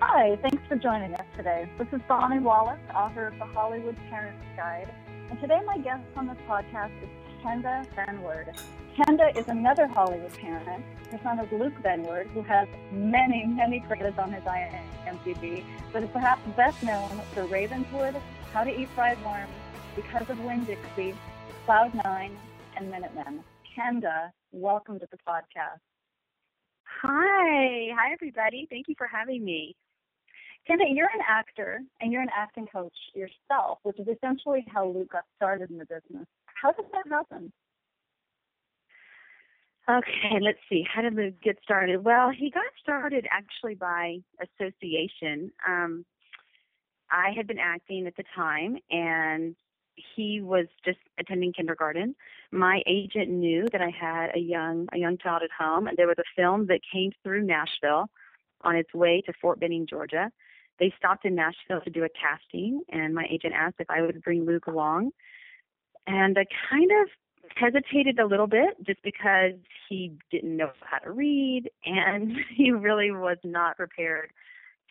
Hi, thanks for joining us today. This is Bonnie Wallace, author of The Hollywood Parents Guide. And today my guest on this podcast is Kenda Benward. Kenda is another Hollywood parent. Her son is Luke Benward, who has many, many credits on his IMDb, but is perhaps best known for Ravenswood, How to Eat Fried Worms, Because of Winn-Dixie, Cloud Nine, and Minutemen. Kenda, welcome to the podcast. Hi. Hi, everybody. Thank you for having me. Kenda, you're an actor and you're an acting coach yourself, which is essentially how Luke got started in the business. How did that happen? Okay, let's see. How did Luke get started? Well, he got started actually by association. Um, I had been acting at the time, and he was just attending kindergarten. My agent knew that I had a young a young child at home, and there was a film that came through Nashville on its way to Fort Benning, Georgia. They stopped in Nashville to do a casting, and my agent asked if I would bring Luke along. And I kind of hesitated a little bit just because he didn't know how to read and he really was not prepared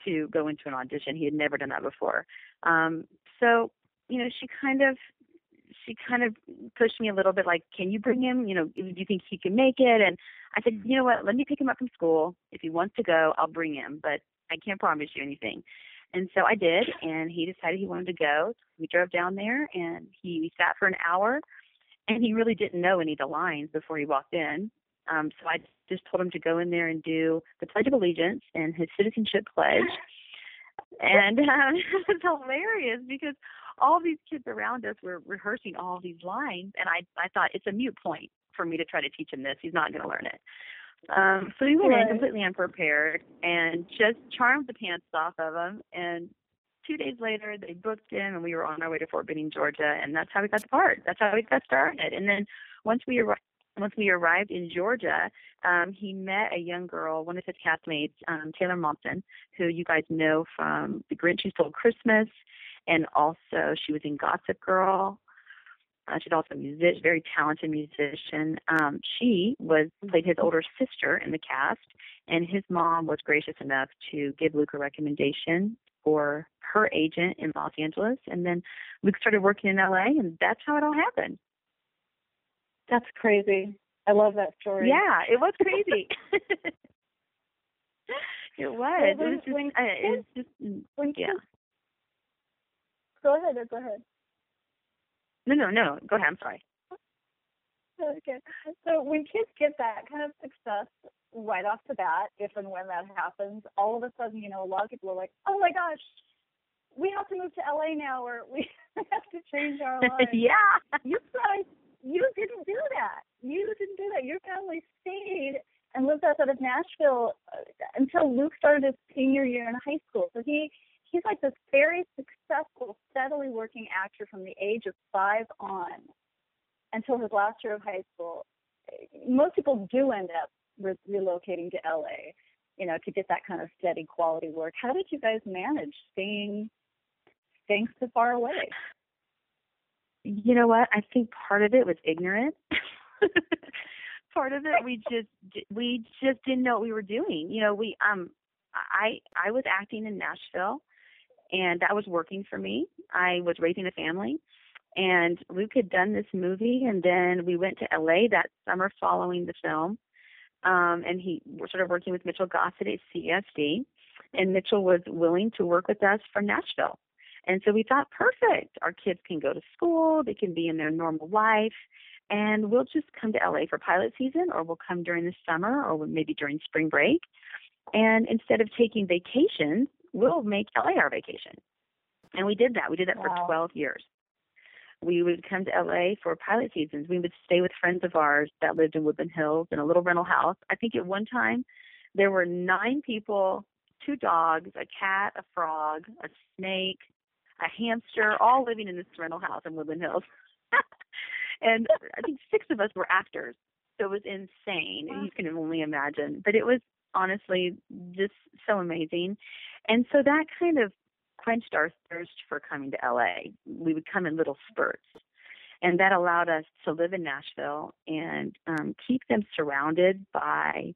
to go into an audition. He had never done that before. Um, so, you know, she kind of she kind of pushed me a little bit like, Can you bring him? You know, do you think he can make it? And I said, You know what, let me pick him up from school. If he wants to go, I'll bring him, but I can't promise you anything. And so I did, and he decided he wanted to go. We drove down there, and he sat for an hour and he really didn't know any of the lines before he walked in. Um, so I just told him to go in there and do the Pledge of Allegiance and his citizenship pledge. And um, was hilarious because all these kids around us were rehearsing all these lines, and I I thought it's a mute point for me to try to teach him this. He's not going to learn it. Um, so we went right. in completely unprepared and just charmed the pants off of them. And two days later, they booked him, and we were on our way to Fort Benning, Georgia, and that's how we got the part. That's how we got started. And then once we arrived. Once we arrived in Georgia, um, he met a young girl, one of his castmates, um, Taylor Momsen, who you guys know from The Grinch Who Stole Christmas, and also she was in Gossip Girl. Uh, she's also a musician, very talented musician. Um, she was played his older sister in the cast, and his mom was gracious enough to give Luke a recommendation for her agent in Los Angeles, and then Luke started working in LA, and that's how it all happened. That's crazy. I love that story. Yeah, it was crazy. it was. When, it was just. When uh, it was just. Mm, when yeah. Go ahead. Go ahead. No, no, no. Go ahead. I'm sorry. Okay. So when kids get that kind of success right off the bat, if and when that happens, all of a sudden, you know, a lot of people are like, "Oh my gosh, we have to move to LA now, or we have to change our lives." yeah. You guys, you didn't do that. You didn't do that. Your family stayed and lived outside of Nashville uh, until Luke started his senior year in high school. So he he's like this very successful, steadily working actor from the age of five on until his last year of high school. Most people do end up re- relocating to LA, you know, to get that kind of steady quality work. How did you guys manage staying staying so far away? You know what? I think part of it was ignorant. part of it we just we just didn't know what we were doing. You know, we um I I was acting in Nashville and that was working for me. I was raising a family and Luke had done this movie and then we went to LA that summer following the film. Um and he was sort of working with Mitchell Gossett at CSD and Mitchell was willing to work with us for Nashville. And so we thought, perfect. Our kids can go to school, they can be in their normal life, and we'll just come to LA for pilot season, or we'll come during the summer, or maybe during spring break. And instead of taking vacations, we'll make LA our vacation. And we did that. We did that wow. for 12 years. We would come to LA for pilot seasons. We would stay with friends of ours that lived in Woodland Hills in a little rental house. I think at one time there were nine people, two dogs, a cat, a frog, a snake, a hamster, all living in this rental house in Woodland Hills. and I think six of us were actors. So it was insane. You can only imagine. But it was honestly just so amazing. And so that kind of quenched our thirst for coming to LA. We would come in little spurts. And that allowed us to live in Nashville and um, keep them surrounded by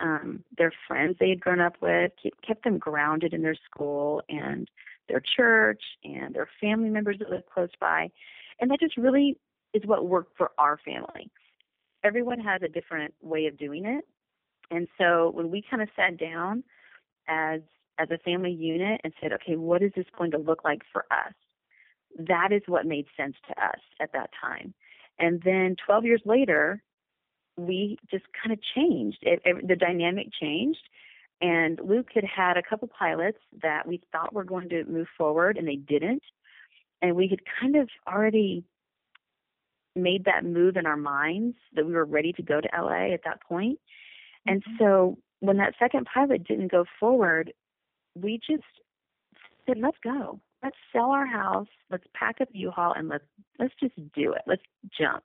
um, their friends they had grown up with, kept them grounded in their school and their church and their family members that lived close by. And that just really is what worked for our family. Everyone has a different way of doing it. And so when we kind of sat down as as a family unit and said, okay, what is this going to look like for us? That is what made sense to us at that time. And then 12 years later, we just kind of changed. It, it, the dynamic changed. And Luke had had a couple pilots that we thought were going to move forward, and they didn't. And we had kind of already made that move in our minds that we were ready to go to LA at that point. And mm-hmm. so when that second pilot didn't go forward, we just said, let's go. Let's sell our house. Let's pack up U-Haul and let's let's just do it. Let's jump.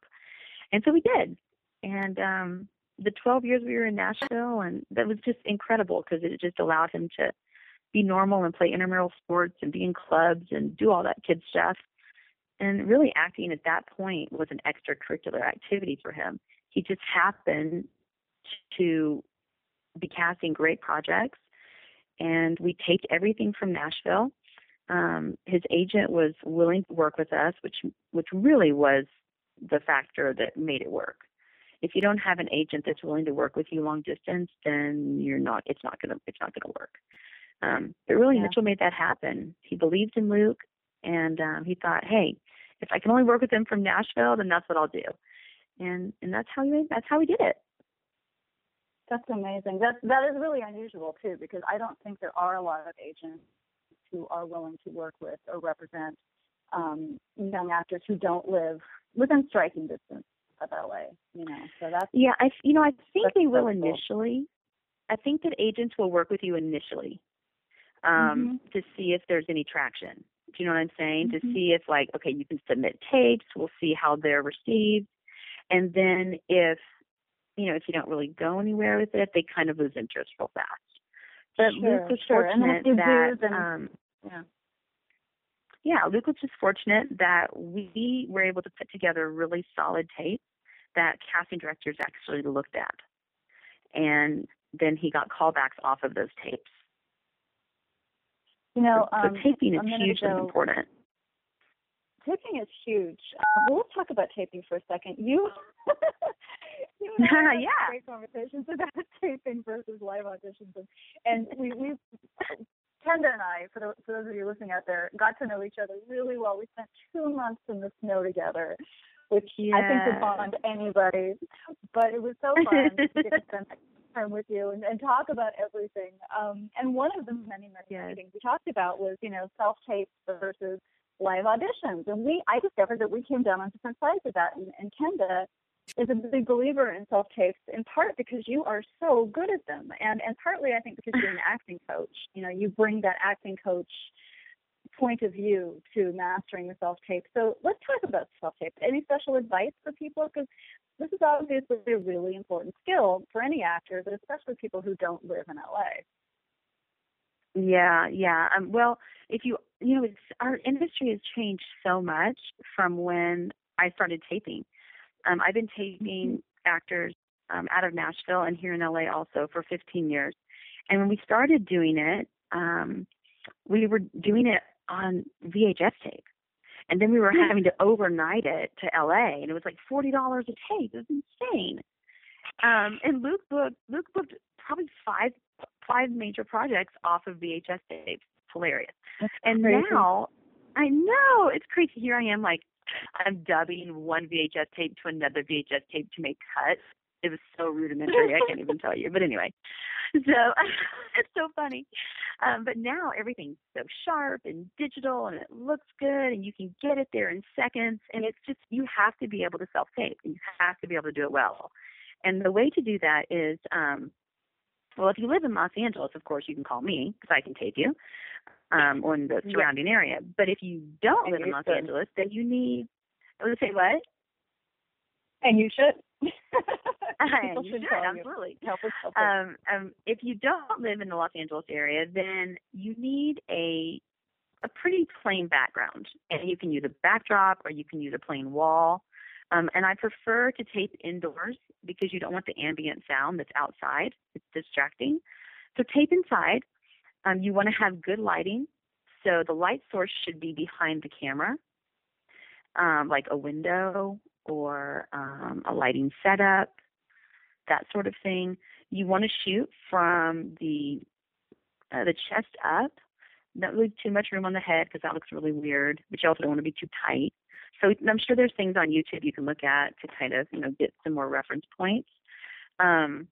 And so we did. And um the 12 years we were in Nashville and that was just incredible because it just allowed him to be normal and play intramural sports and be in clubs and do all that kid stuff. And really acting at that point was an extracurricular activity for him. He just happened to be casting great projects and we taped everything from Nashville. Um, his agent was willing to work with us, which which really was the factor that made it work. If you don't have an agent that's willing to work with you long distance, then you're not. It's not gonna. It's not gonna work. Um, but really, yeah. Mitchell made that happen. He believed in Luke, and um, he thought, hey, if I can only work with him from Nashville, then that's what I'll do. And and that's how he made, that's how he did it. That's amazing. That that is really unusual too, because I don't think there are a lot of agents who are willing to work with or represent um, young actors who don't live within striking distance of LA. You know, so that's yeah. I you know I think they will initially. I think that agents will work with you initially um, mm-hmm. to see if there's any traction. Do you know what I'm saying? Mm-hmm. To see if like okay, you can submit tapes. We'll see how they're received, and then if you know, if you don't really go anywhere with it, they kind of lose interest real fast. But sure, Luke was sure. fortunate that, and, um, yeah. yeah, Luke was just fortunate that we were able to put together really solid tapes that casting directors actually looked at. And then he got callbacks off of those tapes. You know, so, um, so taping is hugely ago, important taping is huge. Uh, let's talk about taping for a second. You, you I yeah. great conversations about taping versus live auditions, and, and we we Kenda and I, for, the, for those of you listening out there, got to know each other really well. We spent two months in the snow together, which yeah. I think would bond anybody. But it was so fun to get to spend time with you and, and talk about everything. Um, and one of the many, many yes. things we talked about was, you know, self tape versus live auditions. And we, I discovered that we came down on different sides of that. And, and Kenda is a big believer in self tapes, in part because you are so good at them, and and partly I think because you're an acting coach. You know, you bring that acting coach point of view to mastering the self tape. So let's talk about self tape. Any special advice for people? Because this is obviously a really important skill for any actor, but especially people who don't live in LA. Yeah, yeah. Um, well, if you you know, it's our industry has changed so much from when I started taping. Um, I've been mm-hmm. actors um, out of Nashville and here in LA also for 15 years. And when we started doing it, um, we were doing it on VHS tape. And then we were hmm. having to overnight it to LA, and it was like forty dollars a tape. It was insane. Um, and Luke booked Luke booked probably five five major projects off of VHS tapes. Hilarious. That's and crazy. now I know it's crazy. Here I am, like I'm dubbing one VHS tape to another VHS tape to make cuts. It was so rudimentary, I can't even tell you. But anyway, so it's so funny. Um, but now everything's so sharp and digital, and it looks good, and you can get it there in seconds. And it's just you have to be able to self tape. You have to be able to do it well. And the way to do that is um, well, if you live in Los Angeles, of course, you can call me because I can tape you, um, or in the surrounding yeah. area. But if you don't and live in Los should. Angeles, then you need. I would say what? And you should. you should absolutely. Help us help um, um, if you don't live in the Los Angeles area, then you need a a pretty plain background, and you can use a backdrop or you can use a plain wall. Um, and I prefer to tape indoors because you don't want the ambient sound that's outside. It's distracting. So tape inside. Um, you want to have good lighting. So the light source should be behind the camera, um, like a window or um, a lighting setup, that sort of thing. You want to shoot from the uh, the chest up, not leave too much room on the head because that looks really weird. But you also don't want to be too tight. So I'm sure there's things on YouTube you can look at to kind of you know get some more reference points. Um,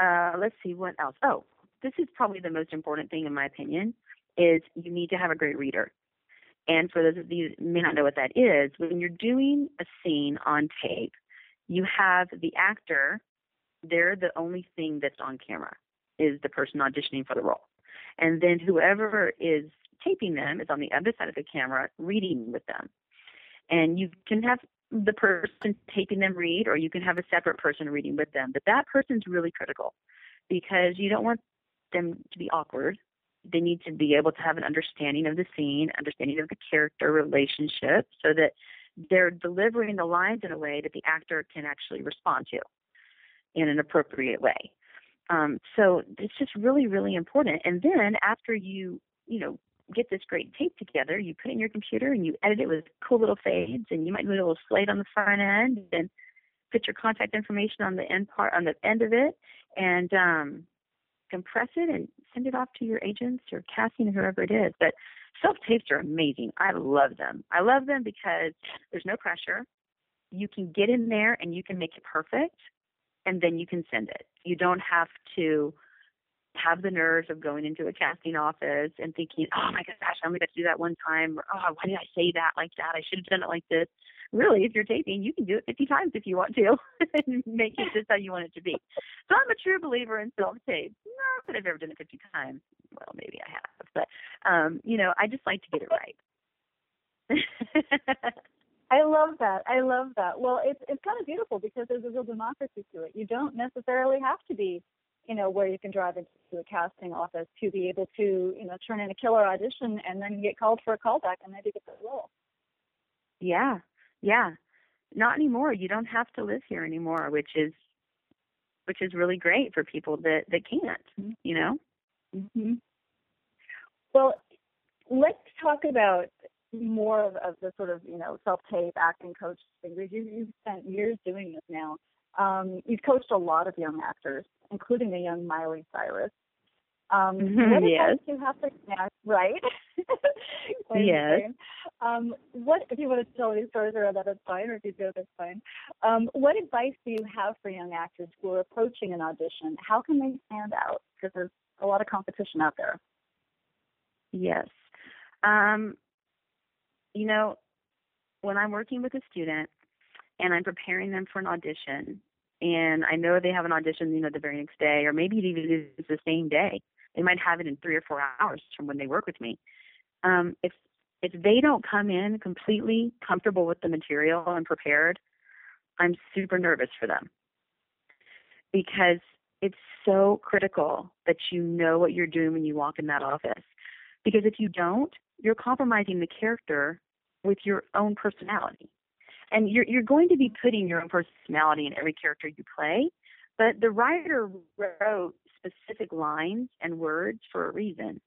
uh, let's see what else. Oh, this is probably the most important thing in my opinion is you need to have a great reader. And for those of you who may not know what that is, when you're doing a scene on tape, you have the actor, they're the only thing that's on camera, is the person auditioning for the role. And then whoever is taping them is on the other side of the camera reading with them. And you can have the person taping them read, or you can have a separate person reading with them. But that person's really critical because you don't want them to be awkward. They need to be able to have an understanding of the scene, understanding of the character relationship, so that they're delivering the lines in a way that the actor can actually respond to in an appropriate way. Um, so it's just really, really important. And then after you, you know, get this great tape together, you put it in your computer and you edit it with cool little fades, and you might do a little slate on the front end, and put your contact information on the end part on the end of it, and um, compress it and send it off to your agents or casting or whoever it is. But self tapes are amazing. I love them. I love them because there's no pressure. You can get in there and you can make it perfect, and then you can send it. You don't have to have the nerves of going into a casting office and thinking, oh my gosh, I'm going to do that one time, or oh, why did I say that like that? I should have done it like this. Really, if you're taping, you can do it 50 times if you want to and make it just how you want it to be. So I'm a true believer in self tape. Not that I've ever done it 50 times. Well, maybe I have, but um, you know, I just like to get it right. I love that. I love that. Well, it's it's kind of beautiful because there's a real democracy to it. You don't necessarily have to be you know, where you can drive into a casting office to be able to, you know, turn in a killer audition and then get called for a callback and maybe get the role. Yeah, yeah. Not anymore. You don't have to live here anymore, which is which is really great for people that that can't, mm-hmm. you know. Mm-hmm. Well, let's talk about more of, of the sort of you know self tape acting coach thing. You, you've spent years doing this now. Um, you've coached a lot of young actors, including the young Miley Cyrus. Um, yes. you have to yeah, right? yes. Um, what if you want to tell these stories around that? That's fine, or if you do, that's fine. Um, what advice do you have for young actors who are approaching an audition? How can they stand out? Because there's a lot of competition out there. Yes. Um, you know, when I'm working with a student and I'm preparing them for an audition, and I know they have an audition, you know, the very next day, or maybe it even is the same day. They might have it in three or four hours from when they work with me. Um, if if they don't come in completely comfortable with the material and prepared, I'm super nervous for them because it's so critical that you know what you're doing when you walk in that office. Because if you don't, you're compromising the character with your own personality and you're you're going to be putting your own personality in every character you play but the writer wrote specific lines and words for a reason.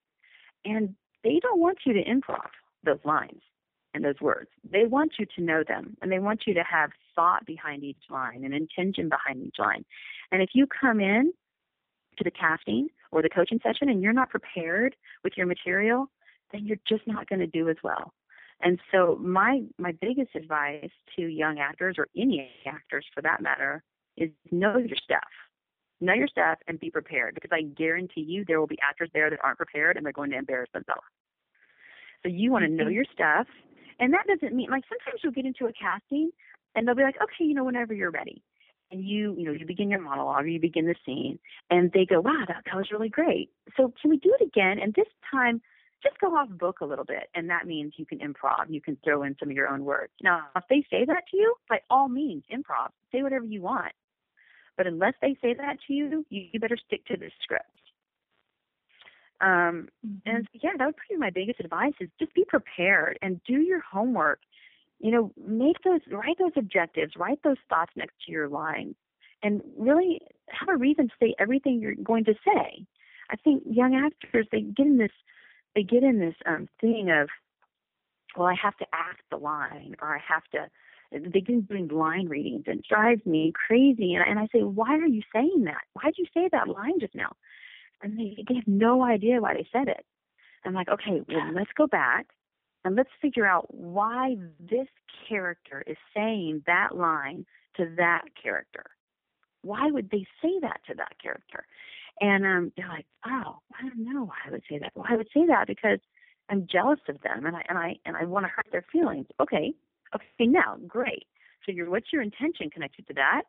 And they don't want you to improv those lines and those words. They want you to know them and they want you to have thought behind each line and intention behind each line. And if you come in to the casting or the coaching session and you're not prepared with your material then you're just not going to do as well. And so my my biggest advice to young actors or any actors for that matter is know your stuff. Know your stuff and be prepared because I guarantee you there will be actors there that aren't prepared and they're going to embarrass themselves. So you want to know mm-hmm. your stuff. And that doesn't mean like sometimes you'll get into a casting and they'll be like, Okay, you know, whenever you're ready. And you, you know, you begin your monologue or you begin the scene and they go, Wow, that, that was really great. So can we do it again? And this time just go off book a little bit. And that means you can improv. You can throw in some of your own words. Now, if they say that to you, by all means, improv. Say whatever you want. But unless they say that to you, you, you better stick to the script. Um, mm-hmm. and yeah, that would be my biggest advice is just be prepared and do your homework. you know, make those write those objectives, write those thoughts next to your lines, and really have a reason to say everything you're going to say. I think young actors they get in this they get in this um thing of well I have to act the line or I have to they get doing line readings and it drives me crazy. And, and I say why are you saying that? Why did you say that line just now? And they they have no idea why they said it. I'm like okay well let's go back and let's figure out why this character is saying that line to that character. Why would they say that to that character? And um, they're like, oh, I don't know why I would say that. Well, I would say that because I'm jealous of them and I and I and I want to hurt their feelings. Okay, okay, now great. So your what's your intention connected to that?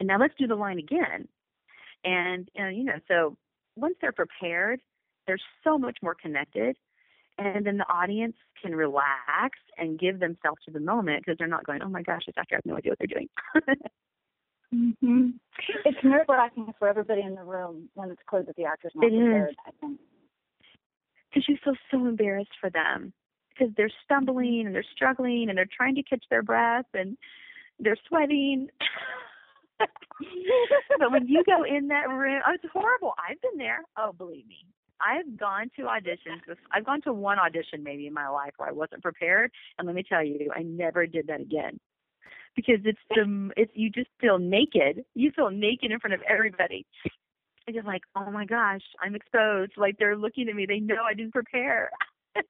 And now let's do the line again. And uh, you know, so once they're prepared, they're so much more connected. And then the audience can relax and give themselves to the moment because they're not going, oh my gosh, this actor has no idea what they're doing. Mm-hmm. It's nerve wracking for everybody in the room when it's clear that the actor's not it prepared. I because you feel so embarrassed for them because they're stumbling and they're struggling and they're trying to catch their breath and they're sweating. but when you go in that room, oh, it's horrible. I've been there. Oh, believe me. I've gone to auditions. I've gone to one audition maybe in my life where I wasn't prepared, and let me tell you, I never did that again because it's the it's you just feel naked. You feel naked in front of everybody. And you're like, oh my gosh, I'm exposed. Like they're looking at me. They know I didn't prepare.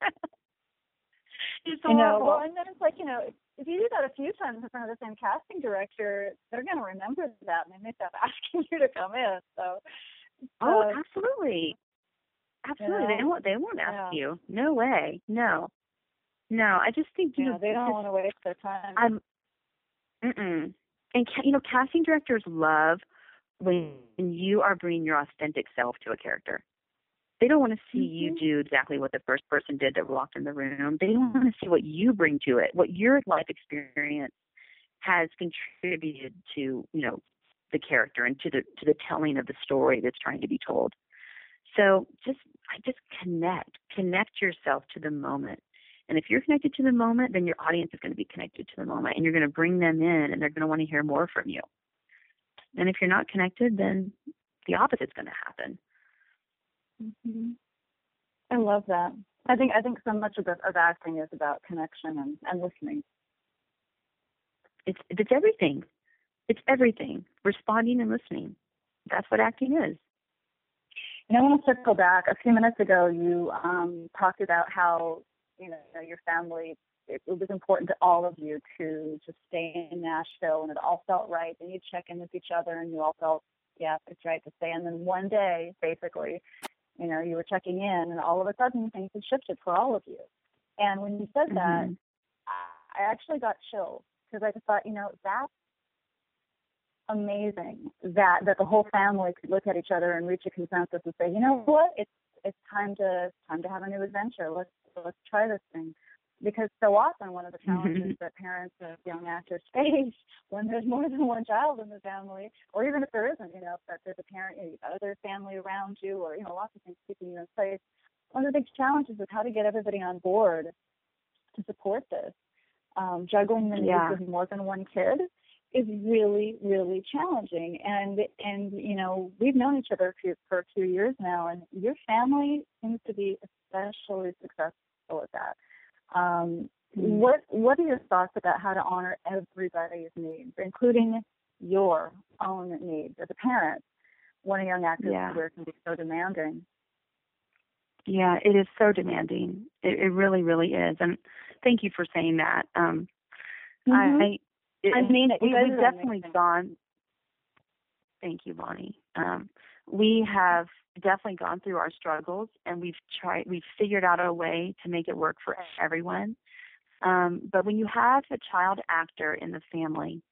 it's horrible. You know, well, and then it's like you know, if you do that a few times in front of the same casting director, they're going to remember that, and they may stop asking you to come in. So. Oh, uh, absolutely. Absolutely. Yeah. They won't. They won't ask Yeah. you. No way. No. No. I just think you You know they don't want to waste their time. I'm. Mm-mm. And ca- you know, casting directors love when you are bringing your authentic self to a character. They don't want to see you Mhm. do exactly what the first person did that walked in the room. They want to see what you bring to it, what your life experience has contributed to, you know, the character and to the to the telling of the story that's trying to be told. So just I just connect, connect yourself to the moment. And if you're connected to the moment, then your audience is going to be connected to the moment and you're going to bring them in and they're going to want to hear more from you. And if you're not connected, then the opposite's going to happen. Hmm I love that. I think I think so much of, of acting is about connection and, and listening. It's it's everything. It's everything. Responding and listening. That's what acting is. And I want to circle back. A few minutes ago, you um, talked about how you know your family. It, it was important to all of you to just stay in Nashville, and it all felt right. And you check in with each other, and you all felt, yeah, it's right to stay. And then one day, basically, you know, you were checking in, and all of a sudden things had shifted for all of you. And when you said that, Mhm. I actually got chills because I just thought, you know, that's amazing that that the whole family could look at each other and reach a consensus and say, you know what, it's it's time to time to have a new adventure. Let's let's try this thing. Because so often one of the challenges that parents of young actors face when there's more than one child in the family, or even if there isn't, you know, that there's a parent, you know, you've got other family around you, or you know, lots of things keeping you in place. One of the big challenges is how to get everybody on board to support this. Um, juggling the needs Yeah. of more than one kid is really, really challenging. And and you know, we've known each other for, for a few years now, and your family seems to be especially successful at that. Um, Mhm. What What are your thoughts about how to honor everybody's needs, including your own needs as a parent, when a young actor's Yeah. career can be so demanding? Yeah, it is so demanding. It, it really, really is. And thank you for saying that. Um, Mhm. I, it, I mean it. we, we've definitely amazing. gone. Thank you, Bonnie. Um, we have definitely gone through our struggles, and we've tried. We've figured out a way to make it work for everyone. Um, but when you have a child actor in the family,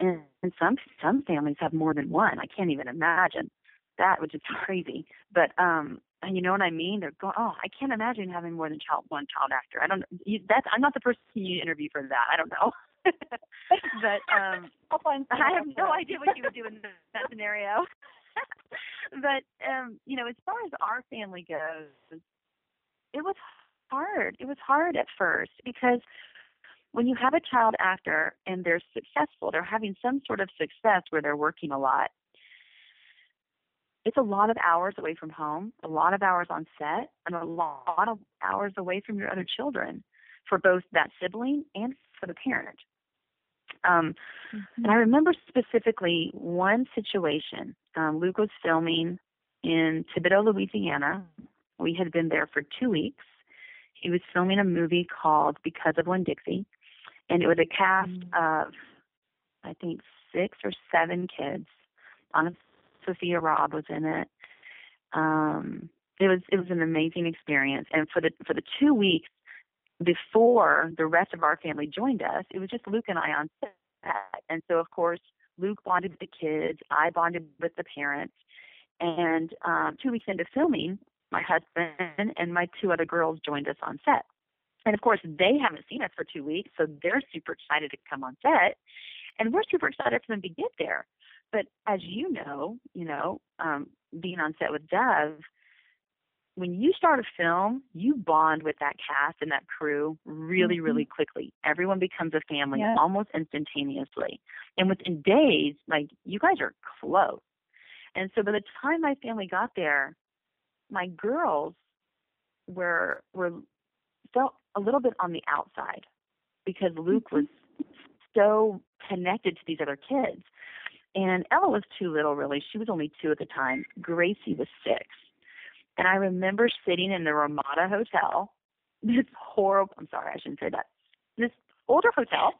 and, and some some families have more than one, I can't even imagine that, which is crazy. But um, and you know what I mean? They're going, oh, I can't imagine having more than child one child actor. I don't. You, that's I'm not the person you interview for that. I don't know. but um, I have no idea what you would do in that scenario. but um, you know, as far as our family goes, it was hard. It was hard at first because when you have a child actor and they're successful, they're having some sort of success where they're working a lot. It's a lot of hours away from home, a lot of hours on set, and a lot of hours away from your other children for both that sibling and for the parent. Um, mm-hmm. And I remember specifically one situation. Um, Luke was filming in Thibodaux, Louisiana. We had been there for two weeks. He was filming a movie called Because of Winn-Dixie, and it was a cast mm. of, I think, six or seven kids. Anna Sophia Robb was in it. Um, it was it was an amazing experience, and for the for the two weeks before the rest of our family joined us, it was just Luke and I on set, and so of course Luke bonded with the kids, I bonded with the parents, and um, two weeks into filming, my husband and my two other girls joined us on set. And of course, they haven't seen us for two weeks, so they're super excited to come on set. And we're super excited for them to get there. But as you know, you know, um, being on set with Dove, when you start a film, you bond with that cast and that crew really, mm-hmm. really quickly. Everyone becomes a family yeah. almost instantaneously. And within days, like you guys are close. And so by the time my family got there, my girls were were felt a little bit on the outside because Luke was so connected to these other kids. And Ella was too little really. She was only two at the time. Gracie was six. And I remember sitting in the Ramada Hotel, this horrible I'm sorry, I shouldn't say that. This older hotel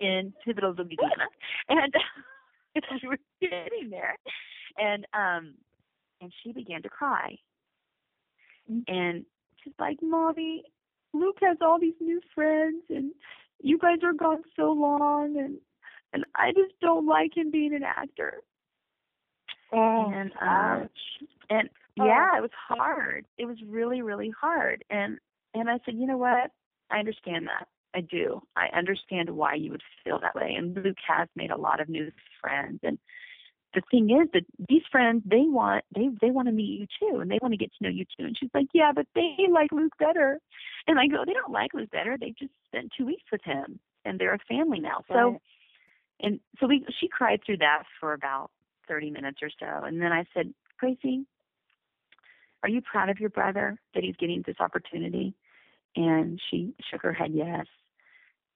in Thibodaux, Louisiana. And we were sitting there and um and she began to cry and she's like mommy luke has all these new friends and you guys are gone so long and and i just don't like him being an actor oh, and um and. Oh. yeah it was hard. It was really really hard and and i said you know what? I understand that. I do. I understand why you would feel that way. And Luke has made a lot of new friends and the thing is that these friends they want they they want to meet you too and they want to get to know you too. And she's like yeah but they like luke better. And i go they don't like luke better. They just spent two weeks with him and they're a family now. So right. and so we she cried through that for about thirty minutes or so and then i said gracie are you proud of your brother that he's getting this opportunity and she shook her head yes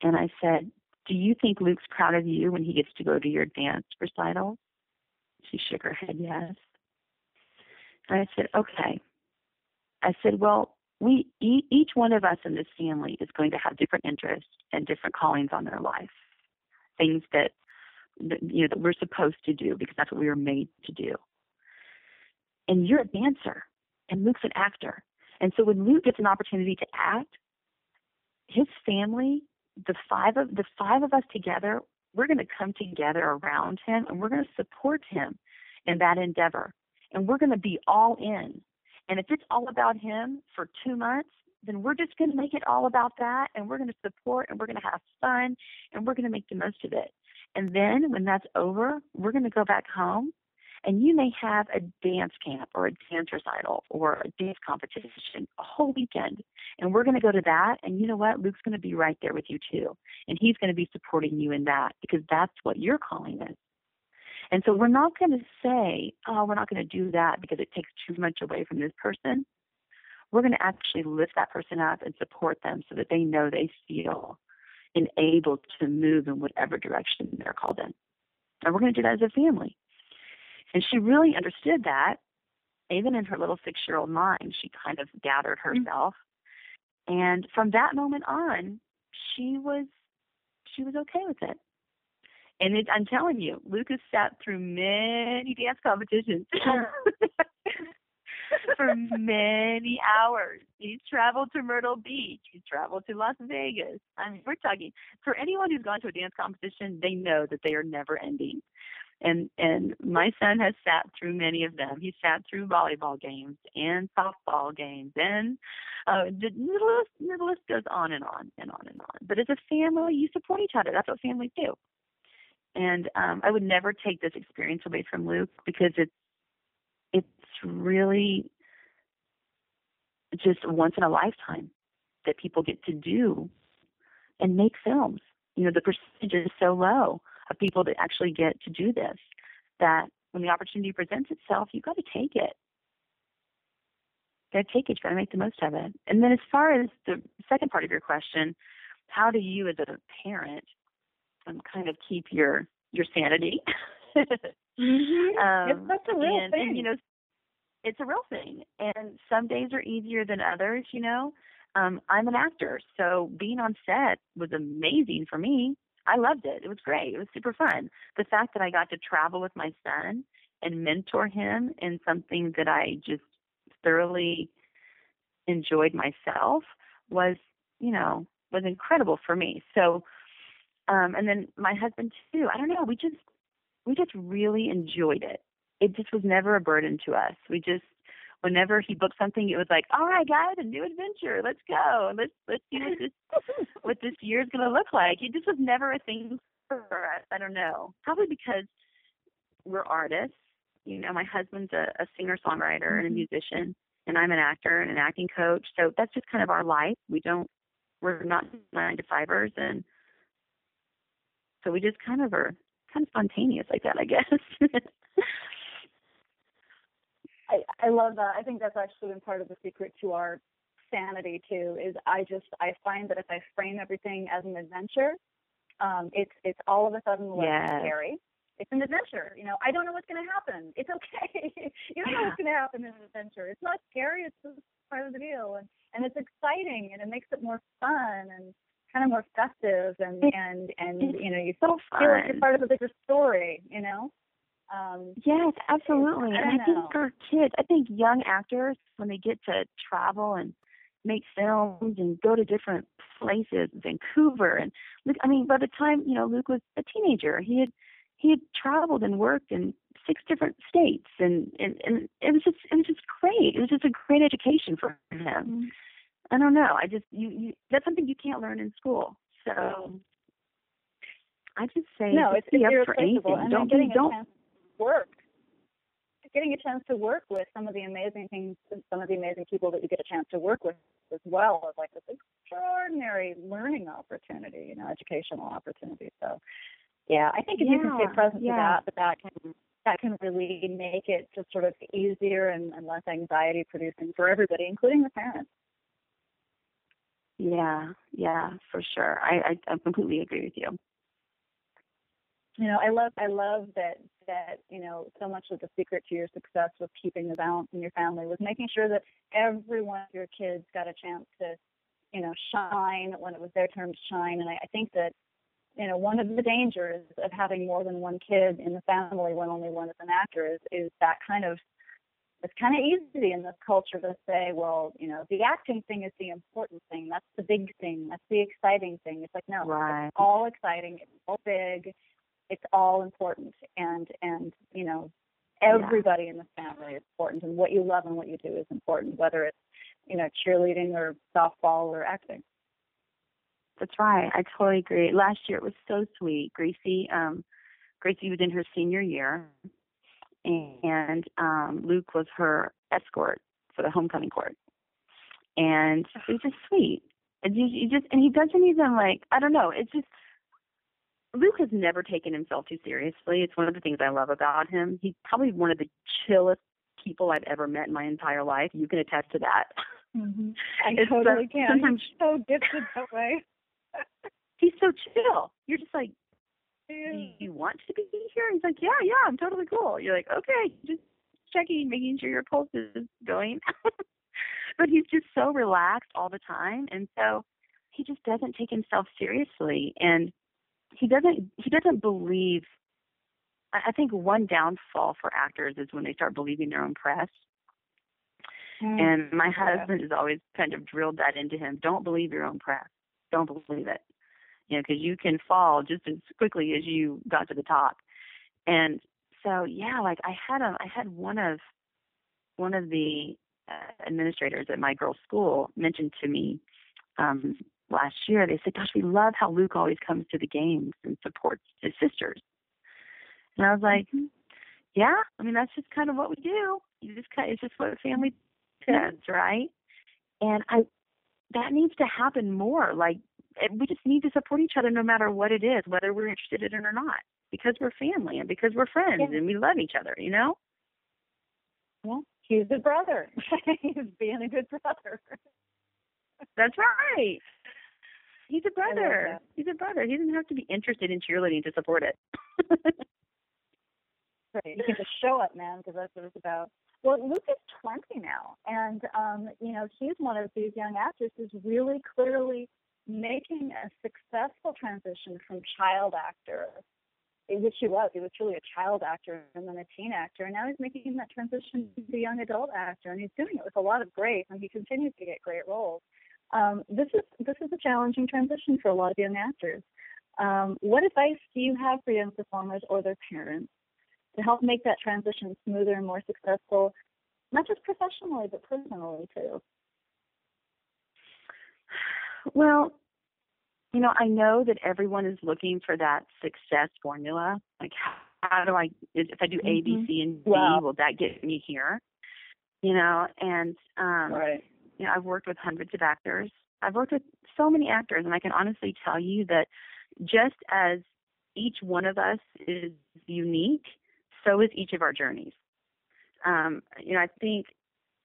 and i said do you think luke's proud of you when he gets to go to your dance recital she shook her head, yes. And I said, okay. I said, well, we each one of us in this family is going to have different interests and different callings on their life, things that you know that we're supposed to do because that's what we were made to do. And you're a dancer, and Luke's an actor, and so when Luke gets an opportunity to act, his family, the five of the five of us together, we're going to come together around him and we're going to support him in that endeavor. And we're going to be all in. And if it's all about him for two months, then we're just going to make it all about that and we're going to support and we're going to have fun and we're going to make the most of it. And then when that's over, we're going to go back home and you may have a dance camp or a dance recital or a dance competition a whole weekend. And we're going to go to that. And you know what? Luke's going to be right there with you too. And he's going to be supporting you in that because that's what your calling is. And so we're not going to say, oh, we're not going to do that because it takes too much away from this person. We're going to actually lift that person up and support them so that they know they feel enabled to move in whatever direction they're called in. And we're going to do that as a family. And she really understood that. Even in her little six year old mind, she kind of gathered mm. herself. Mm-hmm. And from that moment on, she was she was okay with it. And it, I'm telling you, Lucas sat through many dance competitions for many hours. He's traveled to Myrtle Beach. He's traveled to Las Vegas. I mean, we're talking for anyone who's gone to a dance competition, they know that they are never ending and and my son has sat through many of them. He sat through volleyball games and softball games, and uh, the, the list the list goes on and on and on and on. But as a family, you support each other. That's what families do. And um, I would never take this experience away from Luke because it's it's really just once in a lifetime that people get to do and make films. You know, the percentage is so low of people that actually get to do this that when the opportunity presents itself, you've got to take it. You've Got to take it. You've got to make the most of it. And then, as far as the second part of your question, how do you, as a parent, um, kind of keep your your sanity? mm-hmm. um, it's such a real and, thing. And, you know, it's a real thing. And some days are easier than others. You know, um, I'm an actor, so being on set was amazing for me. I loved it. It was great. It was super fun. The fact that I got to travel with my son and mentor him in something that I just thoroughly enjoyed myself was, you know, was incredible for me. So, um, and then my husband too. I don't know. We just we just really enjoyed it. It just was never a burden to us. We just whenever he booked something, it was like, all right, guys, a new adventure. Let's go. Let's let's see what this what this year's gonna look like. It just was never a thing for us. I don't know. Probably because we're artists. You know, my husband's a, a singer songwriter and a mm-hmm. musician, and I'm an actor and an acting coach. So that's just kind of our life. We don't we're not nine to fivers, and so we just kind of are kind of spontaneous like that, I guess. I, I love that. I think that's actually been part of the secret to our sanity too. Is I just I find that if I frame everything as an adventure, um, it's it's all of a sudden less yes. scary. It's an adventure. You know, I don't know what's going to happen. It's okay. you don't know what's going to happen in an adventure. It's not scary. It's just part of the deal, and and it's exciting, and it makes it more fun and kind of more festive, and and and you know, you so feel like you're part of a bigger story. You know. Um, yes, absolutely. I and I think for kids, I think young actors, when they get to travel and make films and go to different places, Vancouver, and Luke, I mean, by the time you know Luke was a teenager, he had he had traveled and worked in six different states, and and and it was just it was just great. It was just a great education for him. Mm-hmm. I don't know. I just you, you that's something you can't learn in school. So I just say no, it's, it's be up for anything. And don't getting don't work. Getting a chance to work with some of the amazing things some of the amazing people that you get a chance to work with as well is like this extraordinary learning opportunity you know educational opportunity. So yeah i think if yeah, you can stay present yeah. to that but that can that can really make it just sort of easier and, and less anxiety producing for everybody including the parents. Yeah yeah for sure. I i, I completely agree with you you know, I love I love that that you know so much of the secret to your success with keeping the balance in your family was making sure that every one of your kids got a chance to, you know, shine when it was their turn to shine. And I, I think that you know one of the dangers of having more than one kid in the family when only one is an actor is is that kind of it's kind of easy in this culture to say, well, you know, the acting thing is the important thing. That's the big thing. That's the exciting thing. It's like, no, right. it's all exciting. It's all big it's all important and and you know everybody yeah. in the family is important and what you love and what you do is important whether it's you know cheerleading or softball or acting. That's right. I totally agree. Last year it was so sweet. Gracie um gracie was in her senior year and um luke was her escort for the homecoming court. And it was just sweet. And you, you just and he doesn't even like i don't know. It's just Luke has never taken himself too seriously. It's one of the things I love about him. He's probably one of the chillest people I've ever met in my entire life. You can attest to that. Mm-hmm. I it's totally can. Sometimes he's so gifted that way. he's so chill. You're just like, do you want to be here? He's like, yeah, yeah, I'm totally cool. You're like, okay, just checking, making sure your pulse is going. but he's just so relaxed all the time, and so he just doesn't take himself seriously. And he doesn't he doesn't believe I think one downfall for actors is when they start believing their own press. Mm, and my husband has always kind of drilled that into him. Don't believe your own press. Don't believe it. You know, because you can fall just as quickly as you got to the top. And so, yeah, like I had a, I had one of, one of the uh, administrators at my girls' school mentioned to me um, last year, they said, "Gosh, we love how Luke always comes to the games and supports his sisters." And I was like, mm-hmm. "Yeah, I mean that's just kind of what we do. You just kind, it's just what family does, right?" And I, that needs to happen more. Like we just need to support each other no matter what it is, whether we're interested in it or not, because we're family and because we're friends Yeah. and we love each other. You know. Well, he's a brother. he's being a good brother. That's right. He's a brother. He's a brother. He doesn't have to be interested in cheerleading to support it. Right. You can just show up, man, because that's what it's about. Well, Luke is 20 now, and um, you know he's one of these young actors who's really clearly making a successful transition from child actor, which he was. He was truly a child actor and then a teen actor, and now he's making that transition to young adult actor, and he's doing it with a lot of grace, and he continues to get great roles. Um, this is this is a challenging transition for a lot of young actors. Um, what advice do you have for young performers or their parents? to help make that transition smoother and more successful, not just professionally, but personally too. Well, you know, I know that everyone is looking for that success formula. Like, how, do I, if I do A, B, Mhm. C, and D, Wow. will that get me here? You know, and, um, Right. You know, I've worked with hundreds of actors. I've worked with so many actors, and I can honestly tell you that just as each one of us is unique, so is each of our journeys. Um, you know, I think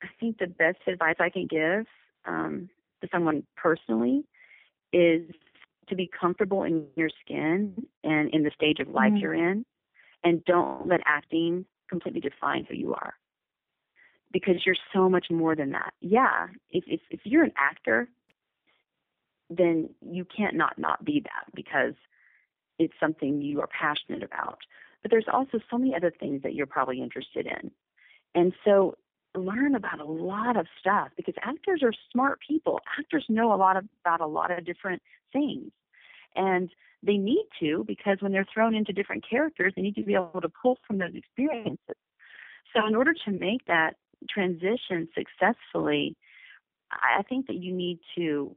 I think the best advice I can give um, to someone personally is to be comfortable in your skin and in the stage of life Mhm. you're in, and don't let acting completely define who you are because you're so much more than that. Yeah, if if if you're an actor, then you can't not not be that because it's something you are passionate about. But there's also so many other things that you're probably interested in. And so learn about a lot of stuff because actors are smart people. Actors know a lot of, about a lot of different things. And they need to because when they're thrown into different characters, they need to be able to pull from those experiences. So in order to make that transition successfully, I think that you need to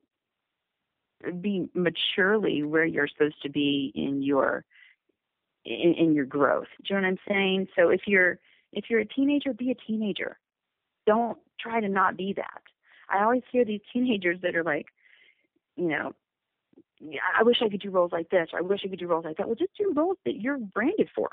be maturely where you're supposed to be in your in, in your growth. Do you know what I'm saying? So if you're if you're a teenager, be a teenager. Don't try to not be that. I always hear these teenagers that are like, you know, I wish I could do roles like this, or I wish I could do roles like that. Well, just do roles that you're branded for.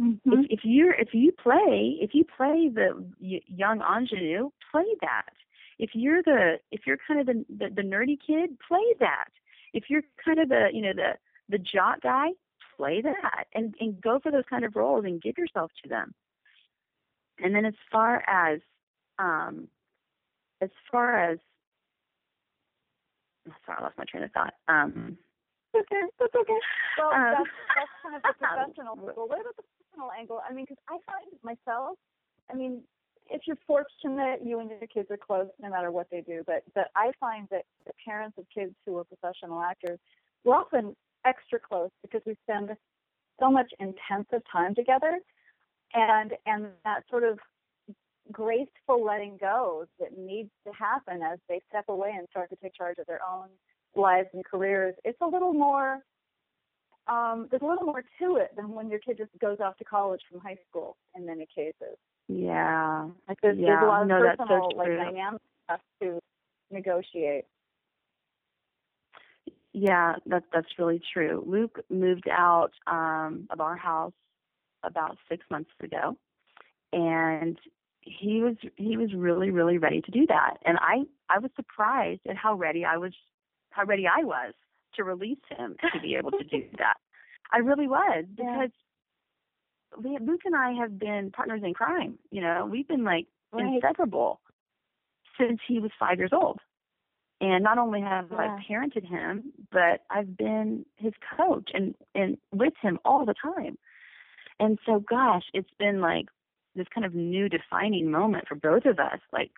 Mm-hmm. If, if you're if you play if you play the young ingenue, play that. If you're the if you're kind of the, the the nerdy kid, play that. If you're kind of the you know the the jock guy, play that, and and go for those kind of roles and give yourself to them. And then as far as um as far as sorry, I lost my train of thought. Um, okay, that's okay. Well, Um, that's, that's kind of the professional angle. What about the personal angle? I mean, because I find myself, I mean, if you're fortunate, you and your kids are close no matter what they do. But but I find that the parents of kids who are professional actors, we're often extra close because we spend so much intensive time together, and and that sort of graceful letting go that needs to happen as they step away and start to take charge of their own lives and careers. It's a little more. Um, there's a little more to it than when your kid just goes off to college from high school in many cases. yeah, Like there's, there's a lot of no, that's so personal like true. dynamic stuff to negotiate. Yeah, that that's really true. Luke moved out um of our house about six months ago and he was he was really, really ready to do that. And I I was surprised at how ready I was how ready I was to release him to be able to do that. I really was because we- Luke and I have been partners in crime. You know, we've been like Right. inseparable since he was five years old. And not only have Yeah. I parented him, but I've been his coach and and with him all the time. And so, gosh, it's been like this kind of new defining moment for both of us. Like,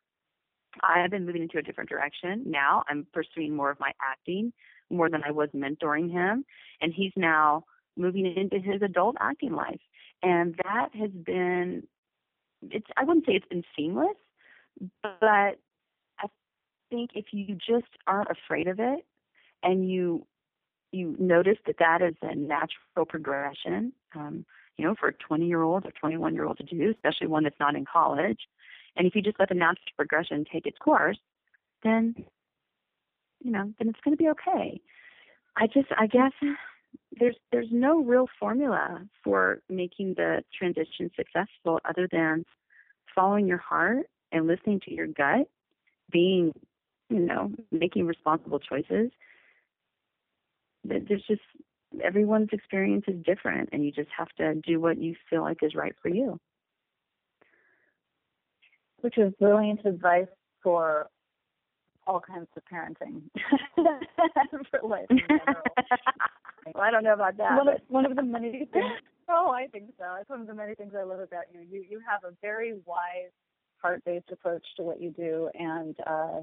I have been moving into a different direction now. I'm pursuing more of my acting more than I was mentoring him, and he's now moving into his adult acting life. And that has been it's I wouldn't say it's been seamless, but I think if you just aren't afraid of it and you you notice that that is a natural progression, um, you know, for a 20 year old or 21 year old to do, especially one that's not in college. And if you just let the natural progression take its course, then you know, then it's going to be okay. I just, I guess, there's there's no real formula for making the transition successful other than following your heart and listening to your gut, being, you know, making responsible choices. There's just everyone's experience is different, and you just have to do what you feel like is right for you. Which is brilliant advice for all kinds of parenting for life in general. well, I don't know about that. One of, one of the many things. Oh, I think so. It's one of the many things I love about you. You you have a very wise, heart-based approach to what you do, and uh,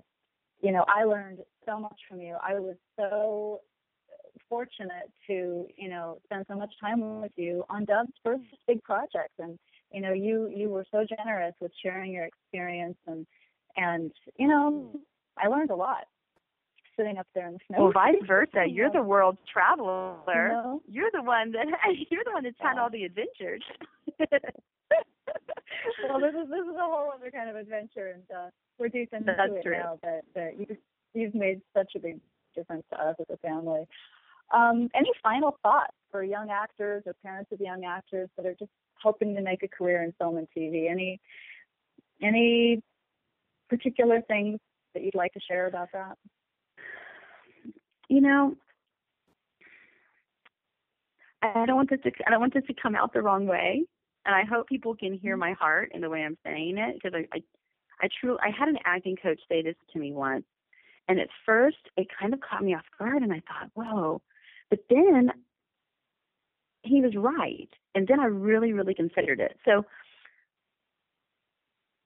you know I learned so much from you. I was so fortunate to you know spend so much time with you on Dove's first big project, and you know you you were so generous with sharing your experience and and you know I learned a lot sitting up there in the snow. Well, vice versa. You're the world traveler. No. You're the one that you're the one that's had all the adventures. well, this is this is a whole other kind of adventure, and uh, we're deep into That's it true. now. But but you've you've made such a big difference to us as a family. Um, any final thoughts for young actors or parents of young actors that are just hoping to make a career in film and TV? Any any particular things that you'd like to share about that? You know, I don't want this to I don't want this to come out the wrong way, and I hope people can hear my heart in the way I'm saying it because I, I I truly I had an acting coach say this to me once, and at first it kind of caught me off guard, and I thought, whoa, but then he was right, and then I really really considered it. So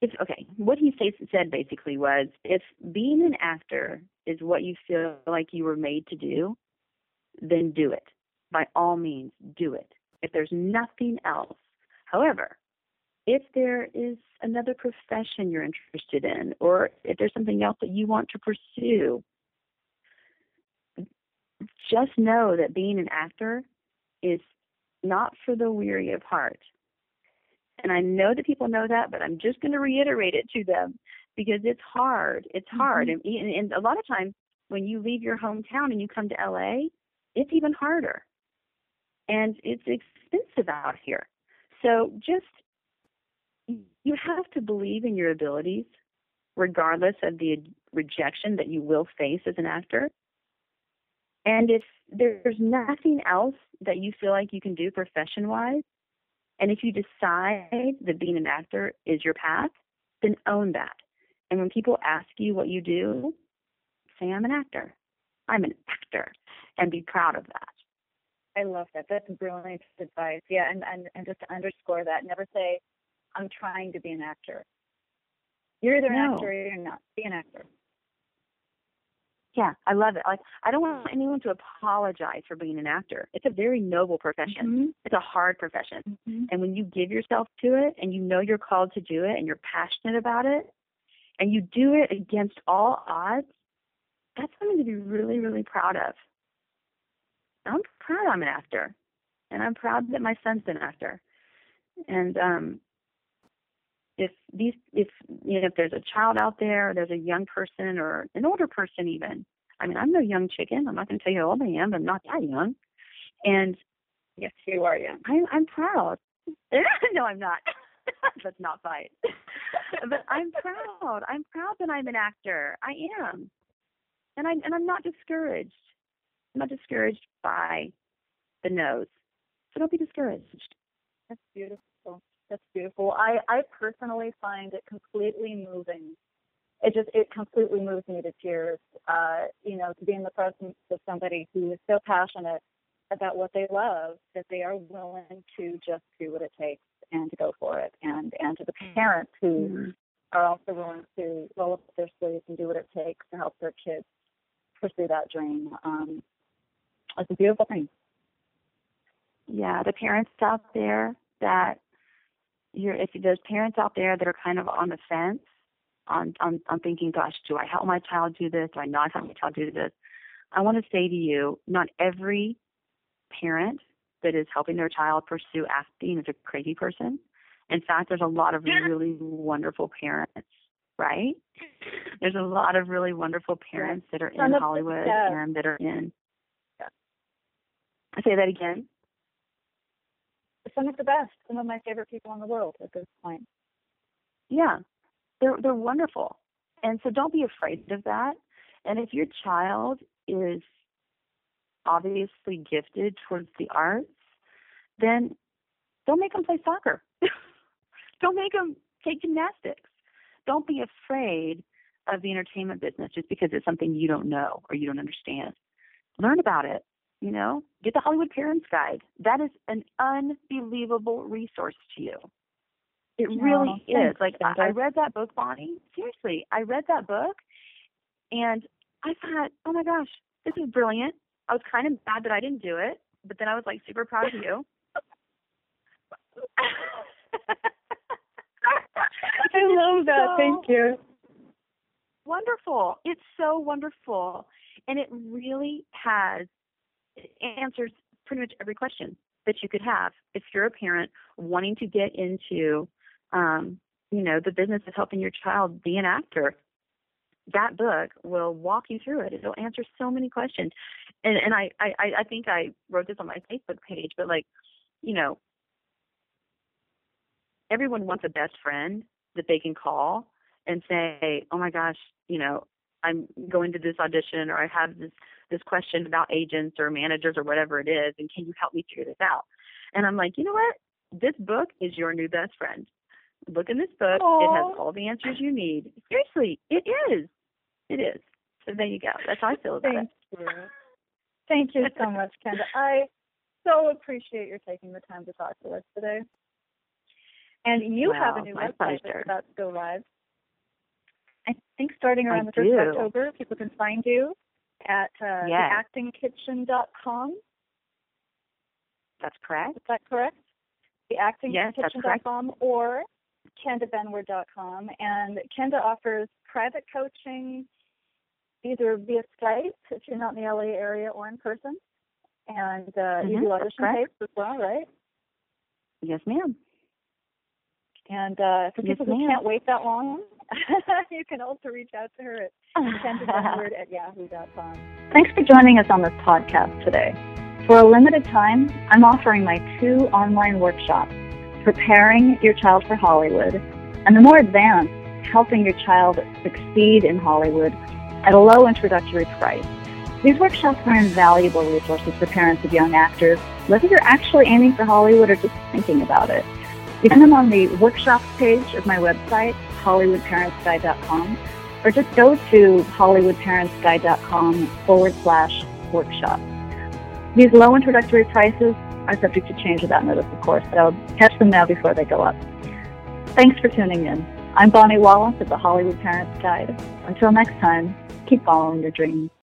if okay, what he said basically was if being an actor is what you feel like you were made to do, then do it. By all means, do it. If there's nothing else. However, if there is another profession you're interested in, or if there's something else that you want to pursue, just know that being an actor is not for the weary of heart. And I know that people know that, but I'm just going to reiterate it to them because it's hard. It's hard. Mhm. And, and a lot of times when you leave your hometown and you come to LA, it's even harder. And it's expensive out here. So just, you have to believe in your abilities, regardless of the rejection that you will face as an actor. And if there's nothing else that you feel like you can do profession wise, and if you decide that being an actor is your path, then own that. And when people ask you what you do, say, I'm an actor. I'm an actor. And be proud of that. I love that. That's brilliant advice. Yeah, and, and, and just to underscore that, never say, I'm trying to be an actor. You're either an actor or you're not. Be an actor. Yeah, I love it. Like I don't want anyone to apologize for being an actor. It's a very noble profession. It's a hard profession. Mm-hmm. And when you give yourself to it and you know you're called to do it and you're passionate about it and you do it against all odds, that's something to be really, really proud of. I'm proud I'm an actor. And I'm proud that my son's an actor. And um if these if you know if there's a child out there, or there's a young person or an older person even. I mean, I'm no young chicken. I'm not gonna tell you how old I am, but I'm not that young. And Yes, you are young. I'm I'm proud. no, I'm not. Let's not fight. but I'm proud. I'm proud that I'm an actor. I am. And I and I'm not discouraged. I'm not discouraged by the nose. So don't be discouraged. That's beautiful. That's beautiful. I, I personally find it completely moving. It just it completely moves me to tears. Uh, you know, to be in the presence of somebody who is so passionate about what they love that they are willing to just do what it takes and to go for it. And and to the parents who are also willing to roll up their sleeves and do what it takes to help their kids pursue that dream. Um, it's a beautiful thing. yeah, the parents out there that you're if there's parents out there that are kind of on the fence on on on thinking, gosh, do I help my child do this? Do I not help my child do this? I want to say to you, not every parent that is helping their child pursue acting is a crazy person. In fact, there's a lot of really wonderful parents, right? there's a lot of really wonderful parents that are in Hollywood and that are in. I say that again. Some of the best, some of my favorite people in the world at this point. Yeah, they're they're wonderful, and so don't be afraid of that. And if your child is obviously gifted towards the arts, then don't make them play soccer. don't make them take gymnastics. Don't be afraid of the entertainment business just because it's something you don't know or you don't understand. Learn about it. You know, get the Hollywood Parents Guide. That is an unbelievable resource to you. It really Oh, is. Like I, I read that book, Bonnie. Seriously, I read that book, and I thought, oh my gosh, this is brilliant. I was kind of mad that I didn't do it, but then I was like super proud of you. I love that. So Thank you. Wonderful. It's so wonderful, and it really has it answers pretty much every question that you could have if you're a parent wanting to get into um, you know the business of helping your child be an actor. That book will walk you through it. It'll answer so many questions. And and i i i think i wrote this on my facebook page but like you know everyone wants a best friend that they can call and say oh my gosh you know i'm going to this audition or i have this this question about agents or managers or whatever it is and can you help me figure this out and i'm like you know what this book is your new best friend look in this book it has all the answers you need seriously it is it is so there you go that's how i feel about it. Thank it you. Thank you so much, Kenda. I so appreciate your taking the time to talk to us today. And you have a new website that's about to go live. I think starting I around the first of. October, people can find you at uh, Yes. theactingkitchen.com. that's correct Is that correct? Yes. Theactingkitchen.com or kendabenward.com. And Kenda offers private coaching either via Skype if you're not in the LA area or in person. And uh, you Mhm, do audition tapes as well, right? yes ma'am And uh, for Yes, people who can't wait that long, you can also reach out to her at kendabenward at yahoo.com. Thanks for joining us on this podcast today. For a limited time, I'm offering my two online workshops, Preparing Your Child for Hollywood, and the more advanced, Helping Your Child Succeed in Hollywood at a low introductory price. These workshops are invaluable resources for parents of young actors, whether you're actually aiming for Hollywood or just thinking about it. You can find them on the workshops page of my website, hollywoodparentsguide.com, or just go to hollywoodparentsguide.com forward slash workshop. These low introductory prices are subject to change without notice, of course, so catch them now before they go up. Thanks for tuning in. I'm Bonnie Wallace at the Hollywood Parents Guide. Until next time, keep following your dreams.